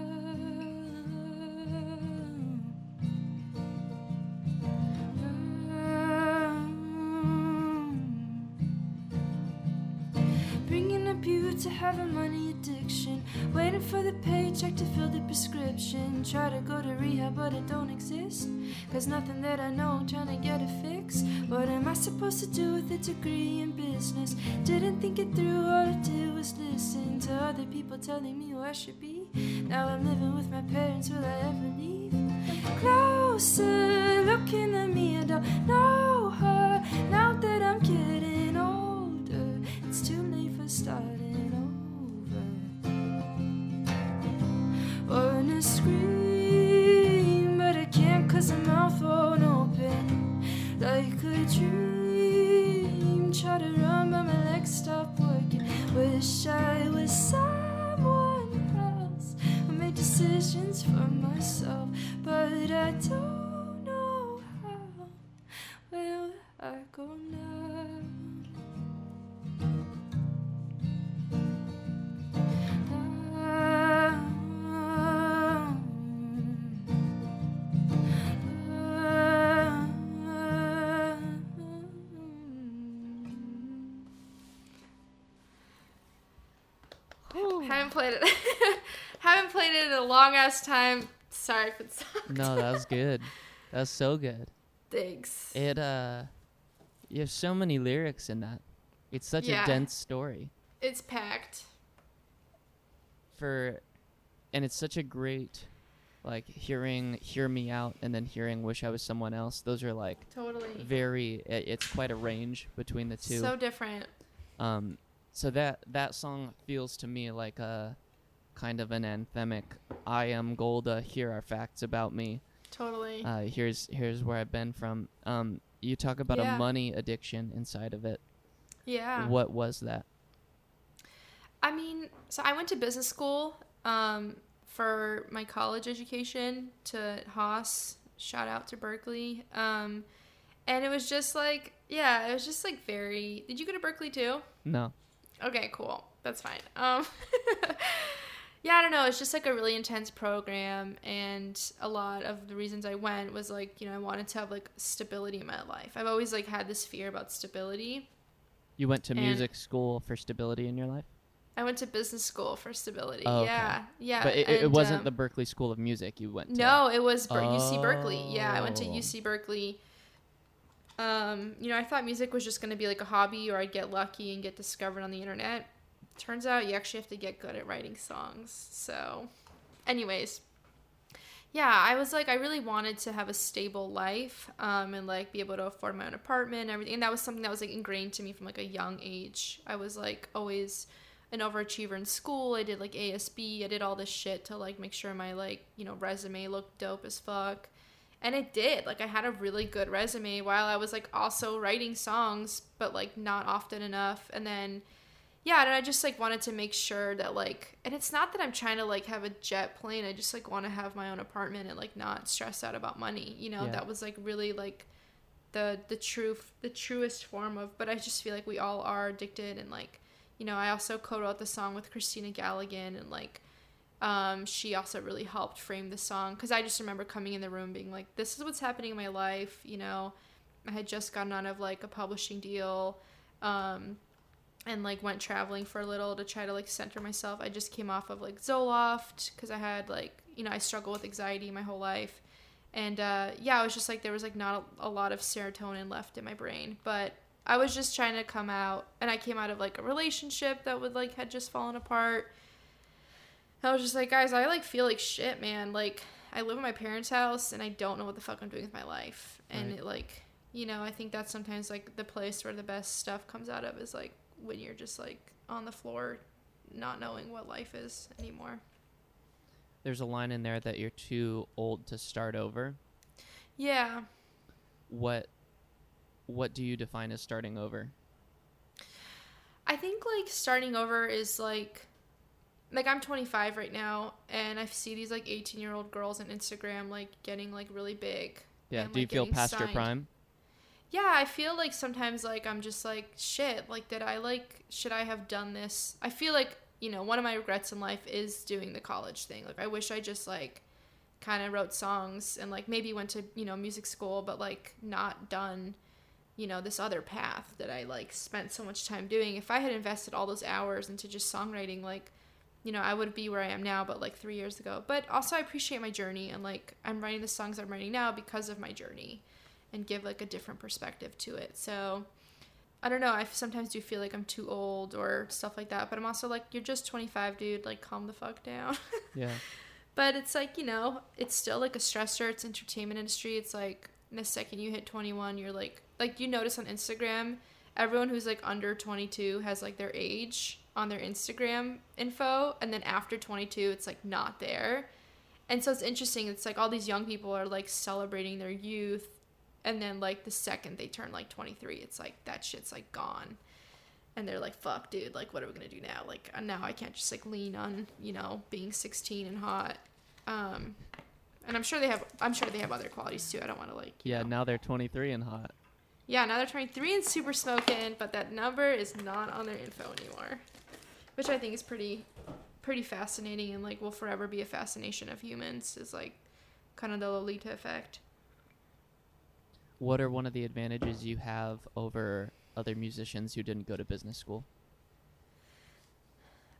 To have a money addiction. Waiting for the paycheck to fill the prescription. Try to go to rehab, but it don't exist. Cause nothing that I know, I'm trying to get a fix. What am I supposed to do with a degree in business? Didn't think it through, all I did was listen to other people telling me who I should be. Now I'm living with my parents, will I ever leave? Closer, looking at me, I don't know her. Now that I'm getting older, it's too late for starting scream, but I can't cause my mouth won't open. Like a dream, try to run, but my legs stop working. Wish I was someone else who made decisions for myself, but I don't played it. [laughs] haven't played it in a long ass time. Sorry if it sucked. No, that was [laughs] good. That was so good. Thanks. It uh, you have so many lyrics in that. It's such Yeah. a dense story It's packed. for, and it's such a great, like hearing "Hear Me Out" and then hearing "Wish I Was Someone Else." Those are like Totally. very. i- It's quite a range between the two. So different. Um, so that that song feels to me like a kind of an anthemic. I am Golda. Here are facts about me. Totally. Uh, here's here's where I've been from. Um, you talk about Yeah. a money addiction inside of it. yeah. What was that? I mean, so I went to business school um, for my college education to Haas. Shout out to Berkeley. Um, and it was just like, yeah, it was just like very. Did you go to Berkeley too? No. Okay, cool. That's fine. Um, [laughs] yeah, I don't know. It's just like a really intense program, and a lot of the reasons I went was like, you know, I wanted to have like stability in my life. I've always like had this fear about stability. You went to And- music school for stability in your life, I went to business school for stability. Oh, okay. Yeah, yeah. but it, it wasn't um, the Berkeley School of Music you went to. No, it was Ber- UC Berkeley. Yeah, I went to Oh. UC Berkeley. Um, you know, I thought music was just gonna be like a hobby, or I'd get lucky and get discovered on the internet. Turns out you actually have to get good at writing songs. So, anyways, yeah, I was like, I really wanted to have a stable life, um, and like be able to afford my own apartment and everything. And that was something that was like ingrained to me from like a young age. I was like always an overachiever in school. I did like ASB. I did all this shit to like make sure my like, you know, resume looked dope as fuck. And it did. Like I had a really good resume while I was like also writing songs, but like not often enough. And then yeah, and I just like wanted to make sure that like and it's not that I'm trying to like have a jet plane. I just like want to have my own apartment and like not stress out about money. You know, Yeah. that was like really like the the truth the truest form of but I just feel like we all are addicted and like you know, I also co-wrote the song with Christina Galligan and like um, she also really helped frame the song because I just remember coming in the room being like, "This is what's happening in my life." You know, I had just gotten out of like a publishing deal, um, and like went traveling for a little to try to like center myself. I just came off of like Zoloft because I had like you know I struggle with anxiety my whole life, and uh, yeah, I was just like there was like not a, a lot of serotonin left in my brain, but I was just trying to come out, and I came out of like a relationship that would like had just fallen apart. I was just like, guys, I like feel like shit, man. Like I live in my parents' house and I don't know what the fuck I'm doing with my life. And Right. it like, you know, I think that's sometimes like the place where the best stuff comes out of is like when you're just like on the floor not knowing what life is anymore. There's a line in there that you're too old to start over. Yeah. What what do you define as starting over? I think like starting over is like like I'm 25 right now and I see these like 18 year old girls on Instagram like getting like really big. Yeah. and, do you feel past your prime? Yeah, I feel like sometimes like I'm just like shit. Like did I like should I have done this? I feel like you know one of my regrets in life is doing the college thing. Like I wish I just like kind of wrote songs and like maybe went to you know music school, but like not done you know, this other path that I like spent so much time doing. If I had invested all those hours into just songwriting, like, you know, I would be where I am now, but like three years ago. But also, I appreciate my journey and like I'm writing the songs I'm writing now because of my journey and give like a different perspective to it. So I don't know. I sometimes do feel like I'm too old or stuff like that, but I'm also like, you're just 25, dude. Like, calm the fuck down. [laughs] Yeah. But it's like, you know, it's still like a stressor. It's entertainment industry. It's like the second you hit 21, you're like, like you notice on Instagram, everyone who's like under 22 has like their age on their Instagram info. And then after 22, it's like not there. And so it's interesting. It's like all these young people are like celebrating their youth. And then like the second they turn like 23, it's like that shit's like gone and they're like fuck dude like what are we gonna do now like uh, now i can't just like lean on you know being 16 and hot um and i'm sure they have i'm sure they have other qualities too i don't want to like Yeah. know. Now they're 23 and hot. yeah now they're 23 and super smoking but that number is not on their info anymore which i think is pretty pretty fascinating and like will forever be a fascination of humans is like kind of the lolita effect What are one of the advantages you have over other musicians who didn't go to business school?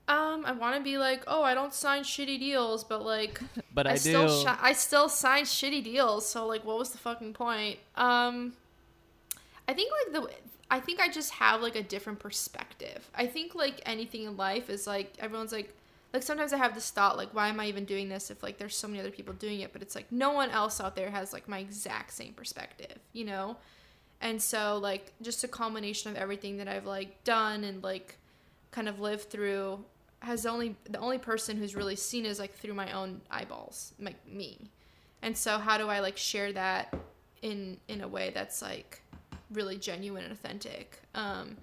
um i want to be like oh i don't sign shitty deals but like [laughs] But I, do. still I still signed shitty deals, so like what was the fucking point? Um I think like the I think I just have like a different perspective. I think like anything in life is like everyone's like like sometimes I have this thought like why am I even doing this if like there's so many other people doing it, but it's like no one else out there has like my exact same perspective, you know? And so like just a combination of everything that I've like done and like kind of lived through has only the only person who's really seen is like through my own eyeballs, like me. And so how do I like share that in in a way that's like really genuine and authentic? Um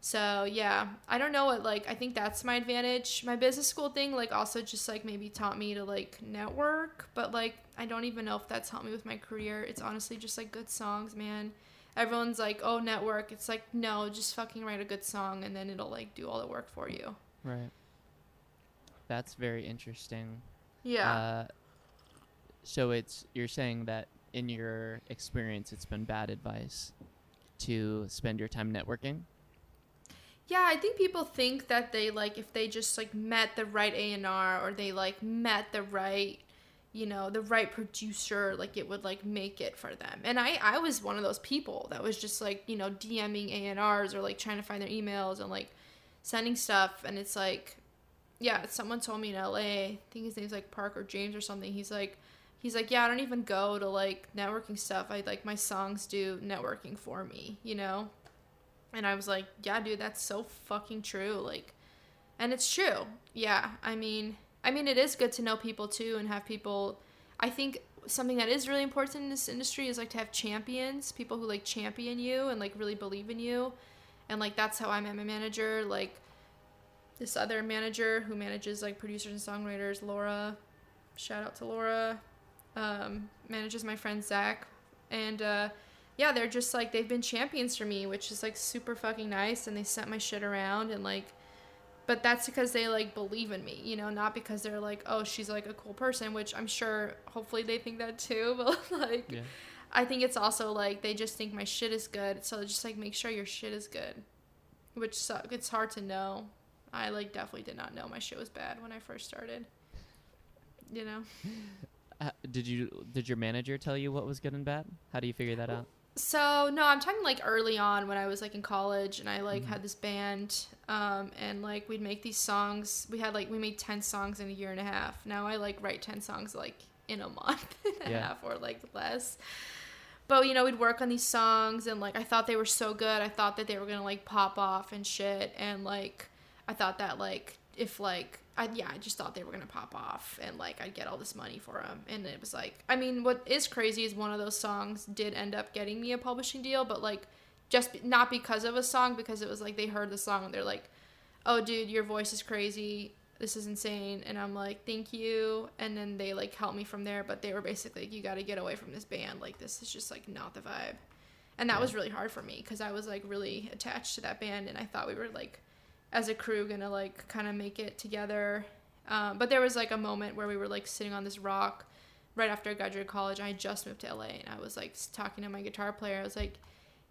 so yeah, I don't know what like I think that's my advantage. My business school thing like also just like maybe taught me to like network, but like I don't even know if that's helped me with my career. It's honestly just like good songs, man. Everyone's like, "Oh, network." It's like, "No, just fucking write a good song and then it'll like do all the work for you." Right. That's very interesting. Yeah. Uh, so it's you're saying that in your experience, it's been bad advice to spend your time networking. Yeah, I think people think that they like if they just like met the right A and R or they like met the right, you know, the right producer, like it would like make it for them. And I I was one of those people that was just like you know DMing A and R's or like trying to find their emails and like sending stuff. And it's like, yeah, someone told me in LA, I think his name's like Parker James or something. He's like. He's like, yeah, I don't even go to like networking stuff. I like my songs do networking for me, you know? And I was like, yeah, dude, that's so fucking true. Like, and it's true. Yeah. I mean, I mean, it is good to know people too and have people. I think something that is really important in this industry is like to have champions, people who like champion you and like really believe in you. And like, that's how I met my manager. Like, this other manager who manages like producers and songwriters, Laura, shout out to Laura, um, manages my friend Zach. And, uh, yeah, they're just like they've been champions for me, which is like super fucking nice. And they sent my shit around and like, but that's because they like believe in me, you know, not because they're like, oh, she's like a cool person, which I'm sure hopefully they think that too. [laughs] But like, Yeah. I think it's also like they just think my shit is good. So just like make sure your shit is good, which su- it's hard to know. I like definitely did not know my shit was bad when I first started. You know. [laughs] Uh, did you did your manager tell you what was good and bad? How do you figure that out? So no, I'm talking like early on when I was like in college and I like had this band, um, and like we'd make these songs. We had like we made ten songs in a year and a half. Now I like write ten songs like in a [laughs] month and a Yeah. half or like less. But you know, we'd work on these songs and like I thought they were so good. I thought that they were gonna like pop off and shit. And like I thought that like if like I yeah I just thought they were gonna pop off and like I'd get all this money for them. And it was like I mean what is crazy is one of those songs did end up getting me a publishing deal, but like just not because of a song because it was like they heard the song and they're like, oh dude your voice is crazy. This is insane, and I'm like, thank you. And then they like helped me from there, but they were basically like, you got to get away from this band. Like, this is just like not the vibe and that Yeah. was really hard for me because I was like really attached to that band and I thought we were like as a crew gonna like kind of make it together. Um, but there was like a moment where we were like sitting on this rock right after I graduated college. I just moved to LA and I was like talking to my guitar player. I was like,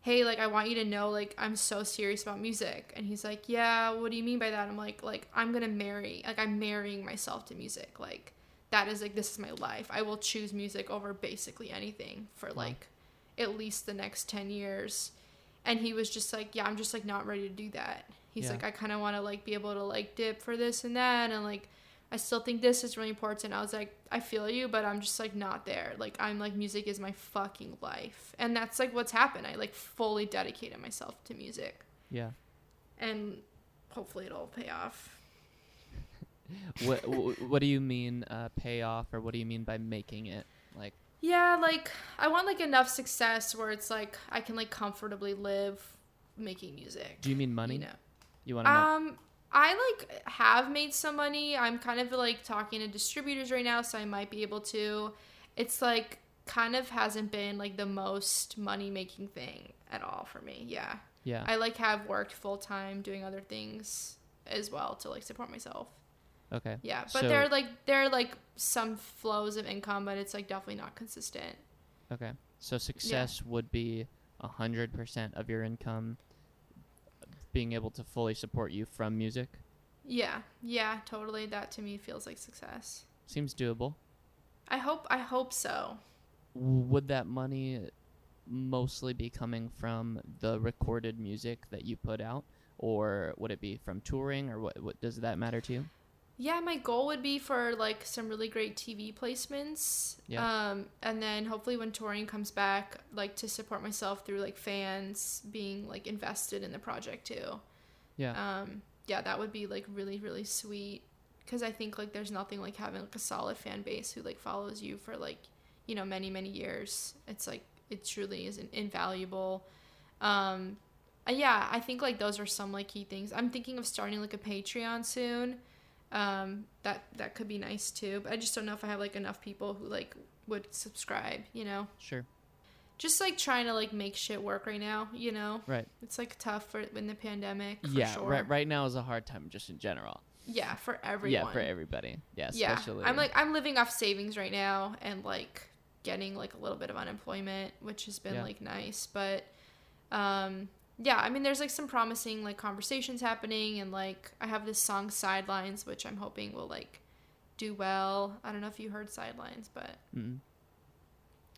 hey, like I want you to know like I'm so serious about music. And he's like, yeah, what do you mean by that? I'm like, like I'm gonna marry, like I'm marrying myself to music. Like that is like this is my life. I will choose music over basically anything for like at least the next 10 years. And he was just like, yeah, I'm just like not ready to do that. He's Yeah. like, I kind of want to like be able to like dip for this and that. And like, I still think this is really important. I was like, I feel you, but I'm just like not there. Like, I'm like, music is my fucking life. And that's like what's happened. I like fully dedicated myself to music. Yeah. And hopefully it'll pay off. [laughs] what What do you mean uh, pay off, or what do you mean by making it? Like, Yeah, like I want like enough success where it's like I can like comfortably live making music. do you mean money? You know. You want to? Um, I like have made some money. I'm kind of like talking to distributors right now, so I might be able to. It's like kind of hasn't been like the most money making thing at all for me. Yeah. yeah. I like have worked full time doing other things as well to like support myself. okay. Yeah, but So- there are like there are like some flows of income, but it's like definitely not consistent. Okay. So success would be a hundred percent of your income being able to fully support you from music. Yeah, yeah, totally. That to me feels like success. Seems doable. I hope I hope so. Would that money mostly be coming from the recorded music that you put out, or would it be from touring, or what? What does that matter to you? Yeah, my goal would be for like some really great TV placements. Yeah. Um, and then hopefully when touring comes back, like to support myself through like fans being like invested in the project too. Yeah. Um, yeah, that would be like really really sweet because I think like there's nothing like having like a solid fan base who like follows you for like you know many many years. It's like it truly is in- invaluable. Um, uh, yeah, I think like those are some like key things. I'm thinking of starting like a Patreon soon. Um, that that could be nice too, but I just don't know if I have like enough people who like would subscribe. You know, Sure. just like trying to like make shit work right now. You know, Right. it's like tough for in the pandemic. For yeah. sure. Right. Right now is a hard time, just in general. Yeah, for everyone. Yeah, for everybody. Yeah. yeah, Especially. I'm like I'm living off savings right now and like getting like a little bit of unemployment, which has been Yeah. like nice. But um, yeah, I mean, there's like some promising like conversations happening, and like I have this song Sidelines, which I'm hoping will like do well. I don't know if you heard Sidelines, but Mm,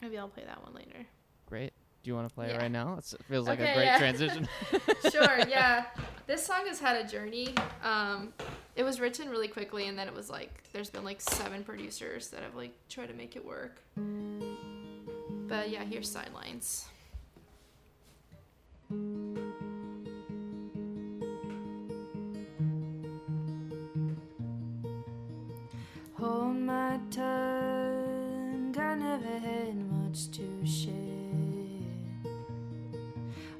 maybe I'll play that one later. great. Do you want to play it right now? It's, it feels like a great yeah. transition. [laughs] [laughs] sure, yeah. This song has had a journey. Um, it was written really quickly, and then it was like there's been like seven producers that have like tried to make it work. But yeah, here's sidelines. Hold my tongue, I never had much to share.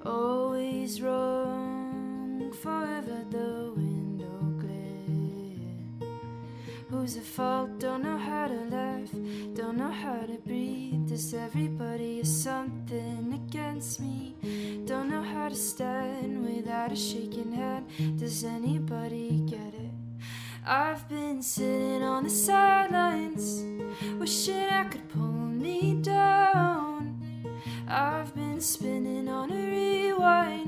Always wrong, forever the window glare. Who's at fault? Don't know how to laugh, don't know how to breathe. Does everybody have something against me? Don't know how to stand without a shaking hand. Does anybody get it? I've been sitting on the sidelines, wishing I could pull me down. I've been spinning on a rewind,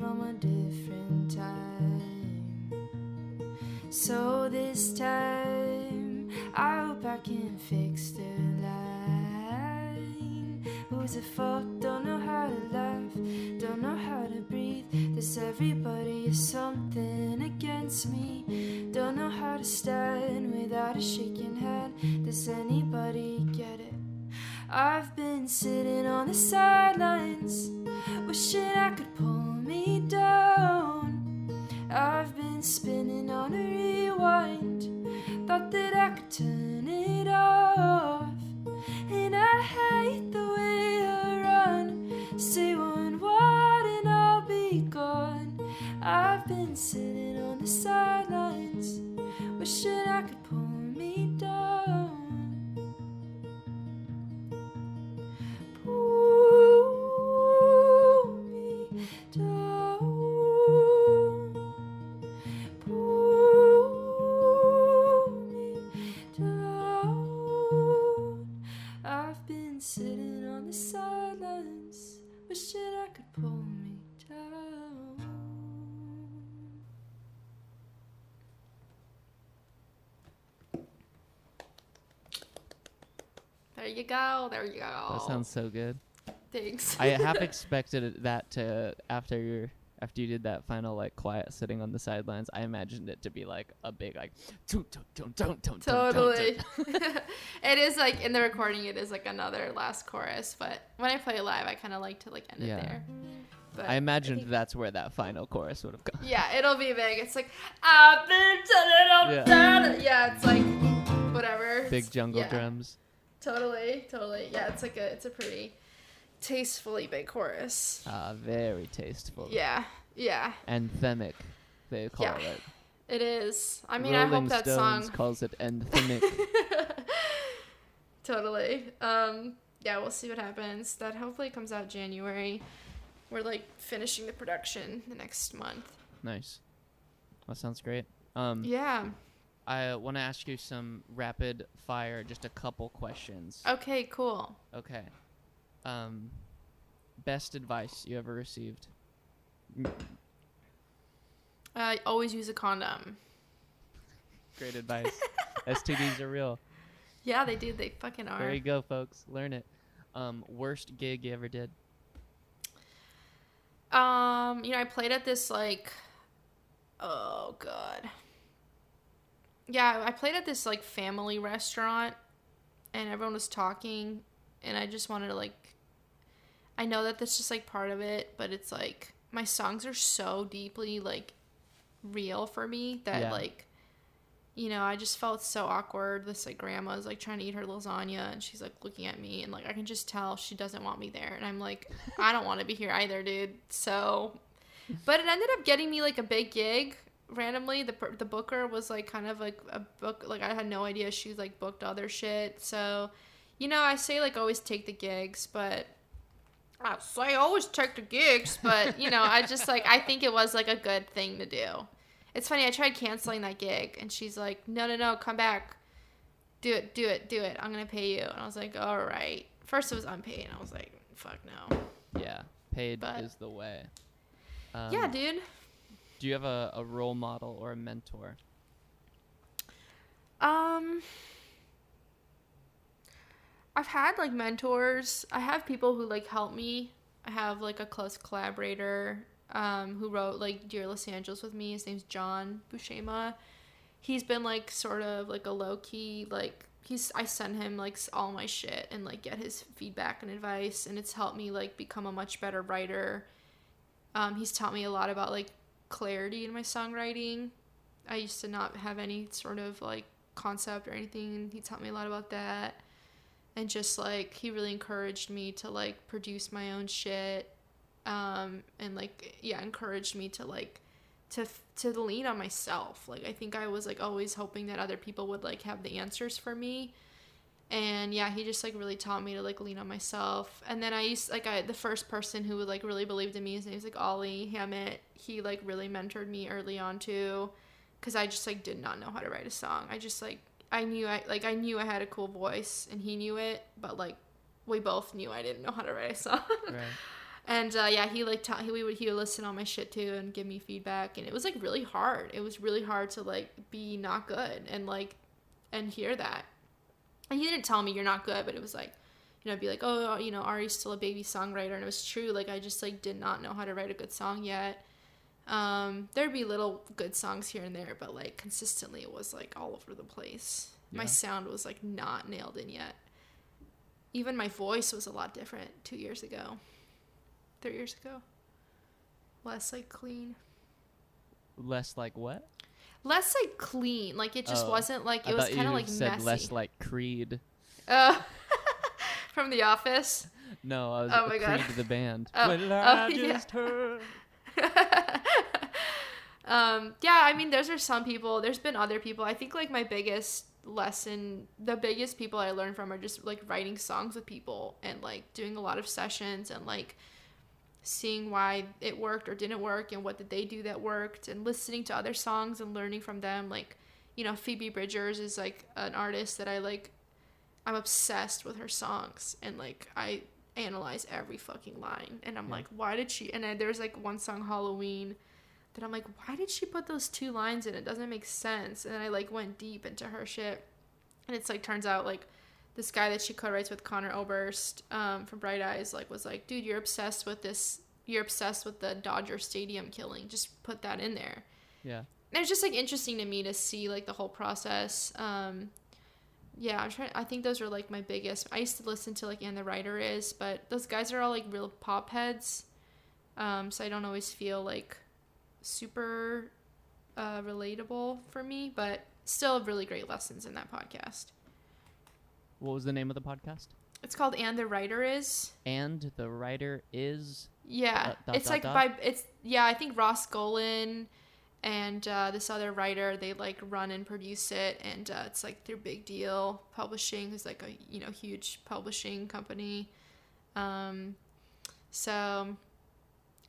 from a different time. So this time, I hope I can fix the line. Who's at fault? Don't know how to laugh, don't know how to breathe. Does everybody have something against me? Don't know how to stand without a shaking hand. Does anybody get it? I've been sitting on the sidelines, wishing I could pull me down. I've been spinning on a rewind, thought that I could turn it off. And I hate the way I run, say one word and I'll be gone. I've been sitting on the sidelines, sitting on the sidelines, wishing I could pull me down. There you go. There you go. That sounds so good. Thanks. I [laughs] half expected that to after after you did that final like quiet sitting on the sidelines. I imagined it to be like a big like don't don't don't don't totally. [laughs] it is like in the recording. It is like another last chorus, but when I play it live, I kind of like to like end Yeah. it there. But I imagined think- that's where that final chorus would have gone. Yeah, it'll be big. It's like I've been Yeah. Yeah, it's like whatever. Big jungle yeah, drums. Totally, totally. Yeah, it's like a it's a pretty tastefully big chorus. Ah, very tasteful. Yeah, yeah, Anthemic, they call Yeah. it. it is. I mean, Rolling I hope that Stones song. calls it anthemic. [laughs] totally. Um, yeah, we'll see what happens. That hopefully comes out January. We're like finishing the production the next month. nice. That sounds great. Um, Yeah. I want to ask you some rapid fire, just a couple questions. Okay. Cool. Okay. Um, best advice you ever received? Uh, always use a condom. Great advice. [laughs] STDs are real. Yeah, they do. They fucking are. There you go, folks. Learn it. Um, worst gig you ever did? Um, you know, I played at this like oh god. Yeah, I played at this like family restaurant and everyone was talking and I just wanted to like I know that that's just like part of it, but it's like my songs are so deeply like real for me that Yeah. like you know, I just felt so awkward. This like grandma is like trying to eat her lasagna and she's like looking at me and like I can just tell she doesn't want me there and I'm like [laughs] I don't want to be here either, dude. So but it ended up getting me like a big gig randomly. The the booker was like kind of like a book like I had no idea she was like booked other shit. So, you know, I say like always take the gigs, but I say always take the gigs, but you know, I just like I think it was like a good thing to do. It's funny. I tried canceling that gig, and she's like, "No, no, no, come back. Do it, do it, do it. I'm gonna pay you." And I was like, "All right." First, it was unpaid, and I was like, "Fuck no." Yeah, paid But- is the way. Um, yeah, dude. Do you have a, a role model or a mentor? Um, I've had like mentors. I have people who like help me. I have like a close collaborator um, who wrote like Dear Los Angeles with me. His name's John Buscema. He's been like sort of like a low key like he's I send him like all my shit and like get his feedback and advice and it's helped me like become a much better writer. Um, he's taught me a lot about like clarity in my songwriting. I used to not have any sort of like concept or anything. He taught me a lot about that. And just like he really encouraged me to like produce my own shit. Um and like yeah, encouraged me to like to to lean on myself. Like I think I was like always hoping that other people would like have the answers for me. And yeah, he just like really taught me to like lean on myself. And then I used like I the first person who like really believed in me, his name's like Ollie Hammett. He like really mentored me early on too because I just like did not know how to write a song. I just like I knew I like I knew I had a cool voice and he knew it, but like we both knew I didn't know how to write a song. Right. [laughs] and uh, yeah, he like taught he would he would listen on my shit too and give me feedback, and it was like really hard. It was really hard to like be not good and like and hear that. And he didn't tell me you're not good, but it was like you know, be like, oh, you know, Ari's still a baby songwriter, and it was true. Like I just like did not know how to write a good song yet. Um, there'd be little good songs here and there, but like consistently, it was like all over the place. My sound was like not nailed in yet. Even my voice was a lot different two years ago, three years ago. Less like clean, Less like what? less like clean. Like it just Oh, wasn't like I it was kind of like said messy. less like Creed. Uh, [laughs] from The Office. No, I was Oh my Creed God. the band. Oh, oh, I [laughs] yeah. [laughs] um, yeah, I mean, those are some people. There's been other people. I think like my biggest lesson, the biggest people I learned from are just like writing songs with people and like doing a lot of sessions and like seeing why it worked or didn't work and what did they do that worked and listening to other songs and learning from them. Like, you know, Phoebe Bridgers is like an artist that I like. I'm obsessed with her songs and like I analyze every fucking line and I'm Yeah. like, why did she? And I, there's like one song Halloween that I'm like, why did she put those two lines in? It doesn't make sense. And I like went deep into her shit, and it's like turns out like this guy that she co-writes with Conor Oberst um, from Bright Eyes like was like, dude, you're obsessed with this. You're obsessed with the Dodger Stadium killing. Just put that in there. Yeah. And it's just like interesting to me to see like the whole process. Um, yeah, I'm trying. I think those are like my biggest. I used to listen to like and the writer is, but those guys are all like real pop heads. Um, so I don't always feel like super uh, relatable for me, but still really great lessons in that podcast. What was the name of the podcast? It's called And the Writer Is. And the writer is. Yeah, Uh, dot, it's dot, like dot? by it's yeah. I think Ross Golan and uh, this other writer they like run and produce it, and uh, it's like their big deal publishing is like a you know huge publishing company. Um, so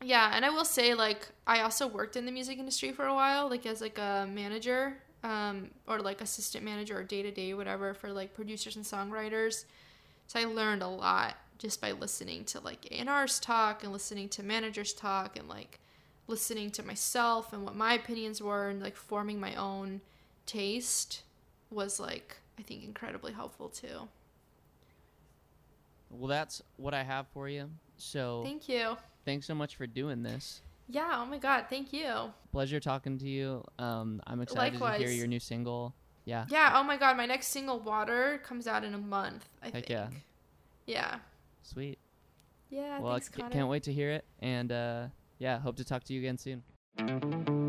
yeah, and I will say like I also worked in the music industry for a while, like as like a manager, um, or like assistant manager or day to day whatever for like producers and songwriters. So I learned a lot just by listening to like A&R's talk and listening to managers talk and like listening to myself and what my opinions were and like forming my own taste was like I think incredibly helpful too. Well, that's what I have for you. So Thank you. thanks so much for doing this. Yeah, oh my god, thank you. Pleasure talking to you. Um, I'm excited to hear your new single. Yeah. Yeah, oh my god, my next single Water comes out in a month, I Heck think. yeah. Yeah. Sweet. Yeah, well, thanks, I c- can't wait to hear it. And uh, yeah, hope to talk to you again soon.